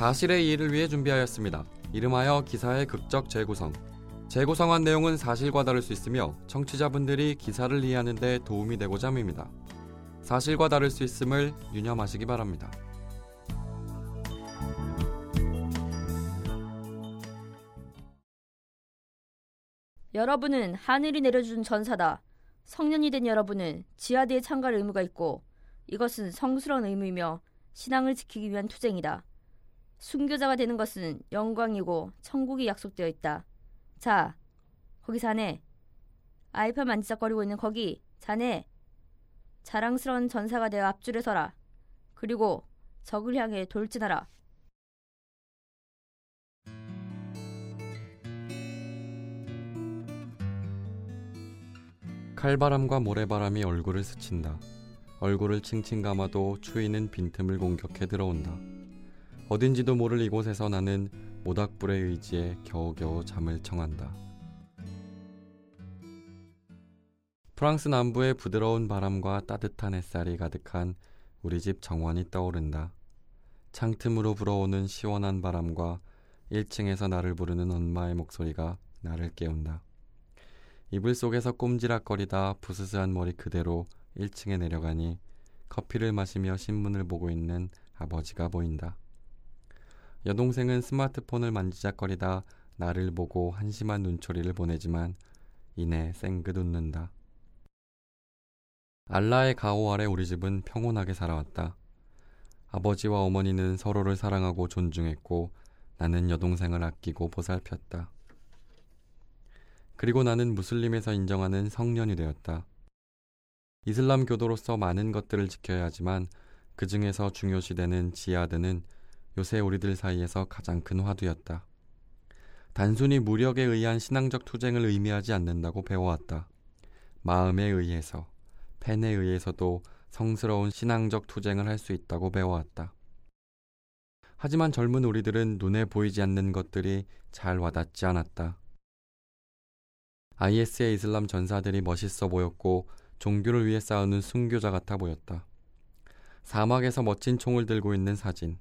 사실의 이해를 위해 준비하였습니다. 이름하여 기사의 극적 재구성. 재구성한 내용은 사실과 다를 수 있으며 청취자분들이 기사를 이해하는 데 도움이 되고자 합니다. 사실과 다를 수 있음을 유념하시기 바랍니다. 여러분은 하늘이 내려준 전사다. 성년이 된 여러분은 지하대에 참가할 의무가 있고 이것은 성스러운 의무이며 신앙을 지키기 위한 투쟁이다. 순교자가 되는 것은 영광이고 천국이 약속되어 있다. 자, 거기 자네. 아이팔 만지작거리고 있는 거기 자네. 자랑스러운 전사가 되어 앞줄에 서라. 그리고 적을 향해 돌진하라. 칼바람과 모래바람이 얼굴을 스친다. 얼굴을 칭칭 감아도 추위는 빈틈을 공격해 들어온다. 어딘지도 모를 이곳에서 나는 모닥불의 의지에 겨우겨우 잠을 청한다. 프랑스 남부의 부드러운 바람과 따뜻한 햇살이 가득한 우리 집 정원이 떠오른다. 창틈으로 불어오는 시원한 바람과 1층에서 나를 부르는 엄마의 목소리가 나를 깨운다. 이불 속에서 꼼지락거리다 부스스한 머리 그대로 1층에 내려가니 커피를 마시며 신문을 보고 있는 아버지가 보인다. 여동생은 스마트폰을 만지작거리다 나를 보고 한심한 눈초리를 보내지만 이내 쌩긋 웃는다. 알라의 가호 아래 우리 집은 평온하게 살아왔다. 아버지와 어머니는 서로를 사랑하고 존중했고 나는 여동생을 아끼고 보살폈다. 그리고 나는 무슬림에서 인정하는 성년이 되었다. 이슬람 교도로서 많은 것들을 지켜야 하지만 그 중에서 중요시되는 지하드는 요새 우리들 사이에서 가장 큰 화두였다. 단순히 무력에 의한 신앙적 투쟁을 의미하지 않는다고 배워왔다. 마음에 의해서, 펜에 의해서도 성스러운 신앙적 투쟁을 할 수 있다고 배워왔다. 하지만 젊은 우리들은 눈에 보이지 않는 것들이 잘 와닿지 않았다. IS의 이슬람 전사들이 멋있어 보였고 종교를 위해 싸우는 순교자 같아 보였다. 사막에서 멋진 총을 들고 있는 사진.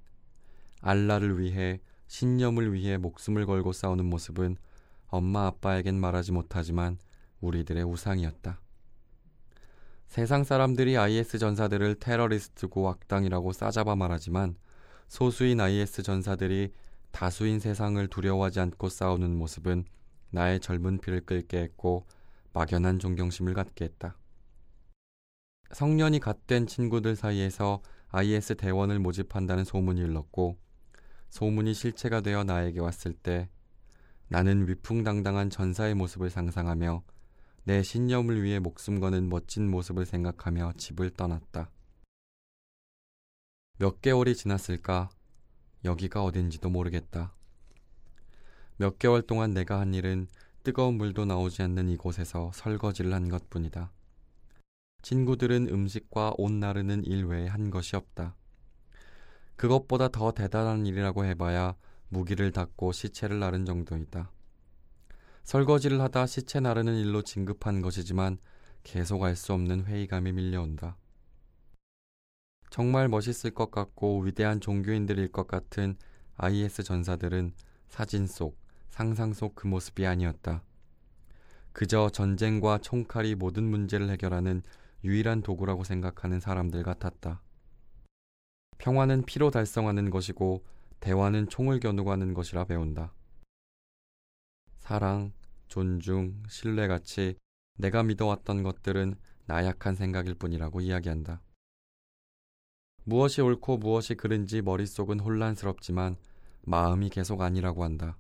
알라를 위해 신념을 위해 목숨을 걸고 싸우는 모습은 엄마 아빠에겐 말하지 못하지만 우리들의 우상이었다. 세상 사람들이 IS 전사들을 테러리스트고 악당이라고 싸잡아 말하지만 소수인 IS 전사들이 다수인 세상을 두려워하지 않고 싸우는 모습은 나의 젊은 피를 끓게 했고 막연한 존경심을 갖게 했다. 성년이 갓된 친구들 사이에서 IS 대원을 모집한다는 소문이 흘렀고 소문이 실체가 되어 나에게 왔을 때 나는 위풍당당한 전사의 모습을 상상하며 내 신념을 위해 목숨 거는 멋진 모습을 생각하며 집을 떠났다. 몇 개월이 지났을까? 여기가 어딘지도 모르겠다. 몇 개월 동안 내가 한 일은 뜨거운 물도 나오지 않는 이곳에서 설거지를 한 것 뿐이다. 친구들은 음식과 옷 나르는 일 외에 한 것이 없다. 그것보다 더 대단한 일이라고 해봐야 무기를 닦고 시체를 나른 정도이다. 설거지를 하다 시체 나르는 일로 진급한 것이지만 계속 알 수 없는 회의감이 밀려온다. 정말 멋있을 것 같고 위대한 종교인들일 것 같은 IS 전사들은 사진 속, 상상 속 그 모습이 아니었다. 그저 전쟁과 총칼이 모든 문제를 해결하는 유일한 도구라고 생각하는 사람들 같았다. 평화는 피로 달성하는 것이고 대화는 총을 겨누고 하는 것이라 배운다. 사랑, 존중, 신뢰 같이 내가 믿어왔던 것들은 나약한 생각일 뿐이라고 이야기한다. 무엇이 옳고 무엇이 그른지 머릿속은 혼란스럽지만 마음이 계속 아니라고 한다.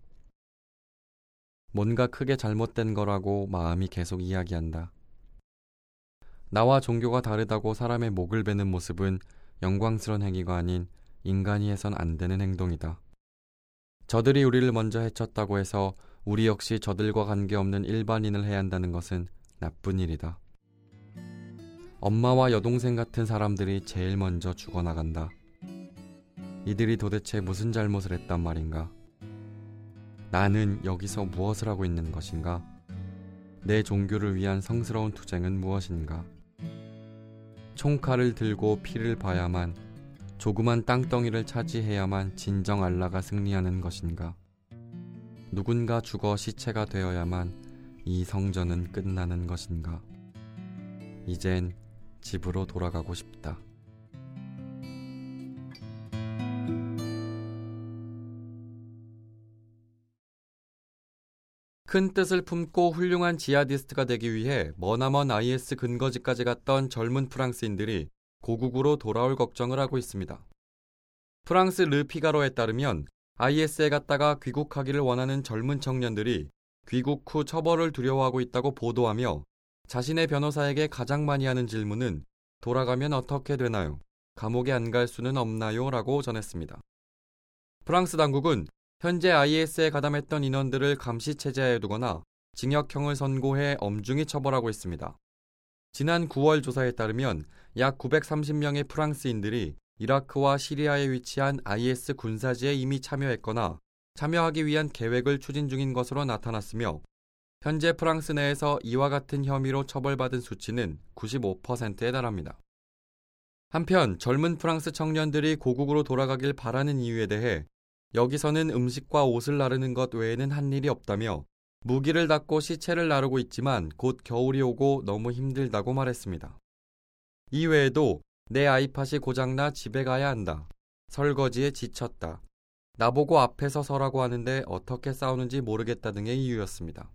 뭔가 크게 잘못된 거라고 마음이 계속 이야기한다. 나와 종교가 다르다고 사람의 목을 베는 모습은 영광스러운 행위가 아닌 인간이 해선 안 되는 행동이다. 저들이 우리를 먼저 해쳤다고 해서 우리 역시 저들과 관계없는 일반인을 해야 한다는 것은 나쁜 일이다. 엄마와 여동생 같은 사람들이 제일 먼저 죽어나간다. 이들이 도대체 무슨 잘못을 했단 말인가? 나는 여기서 무엇을 하고 있는 것인가? 내 종교를 위한 성스러운 투쟁은 무엇인가? 총칼을 들고 피를 봐야만 조그만 땅덩이를 차지해야만 진정 알라가 승리하는 것인가? 누군가 죽어 시체가 되어야만 이 성전은 끝나는 것인가? 이젠 집으로 돌아가고 싶다. 큰 뜻을 품고 훌륭한 지하디스트가 되기 위해 머나먼 IS 근거지까지 갔던 젊은 프랑스인들이 고국으로 돌아올 걱정을 하고 있습니다. 프랑스 르피가로에 따르면 IS에 갔다가 귀국하기를 원하는 젊은 청년들이 귀국 후 처벌을 두려워하고 있다고 보도하며 자신의 변호사에게 가장 많이 하는 질문은 돌아가면 어떻게 되나요? 감옥에 안 갈 수는 없나요? 라고 전했습니다. 프랑스 당국은 현재 IS에 가담했던 인원들을 감시 체제하에 두거나 징역형을 선고해 엄중히 처벌하고 있습니다. 지난 9월 조사에 따르면 약 930명의 프랑스인들이 이라크와 시리아에 위치한 IS 군사지에 이미 참여했거나 참여하기 위한 계획을 추진 중인 것으로 나타났으며 현재 프랑스 내에서 이와 같은 혐의로 처벌받은 수치는 95%에 달합니다. 한편 젊은 프랑스 청년들이 고국으로 돌아가길 바라는 이유에 대해 여기서는 음식과 옷을 나르는 것 외에는 한 일이 없다며 무기를 닫고 시체를 나르고 있지만 곧 겨울이 오고 너무 힘들다고 말했습니다. 이외에도 내 아이팟이 고장나 집에 가야 한다. 설거지에 지쳤다. 나보고 앞에서 서라고 하는데 어떻게 싸우는지 모르겠다 등의 이유였습니다.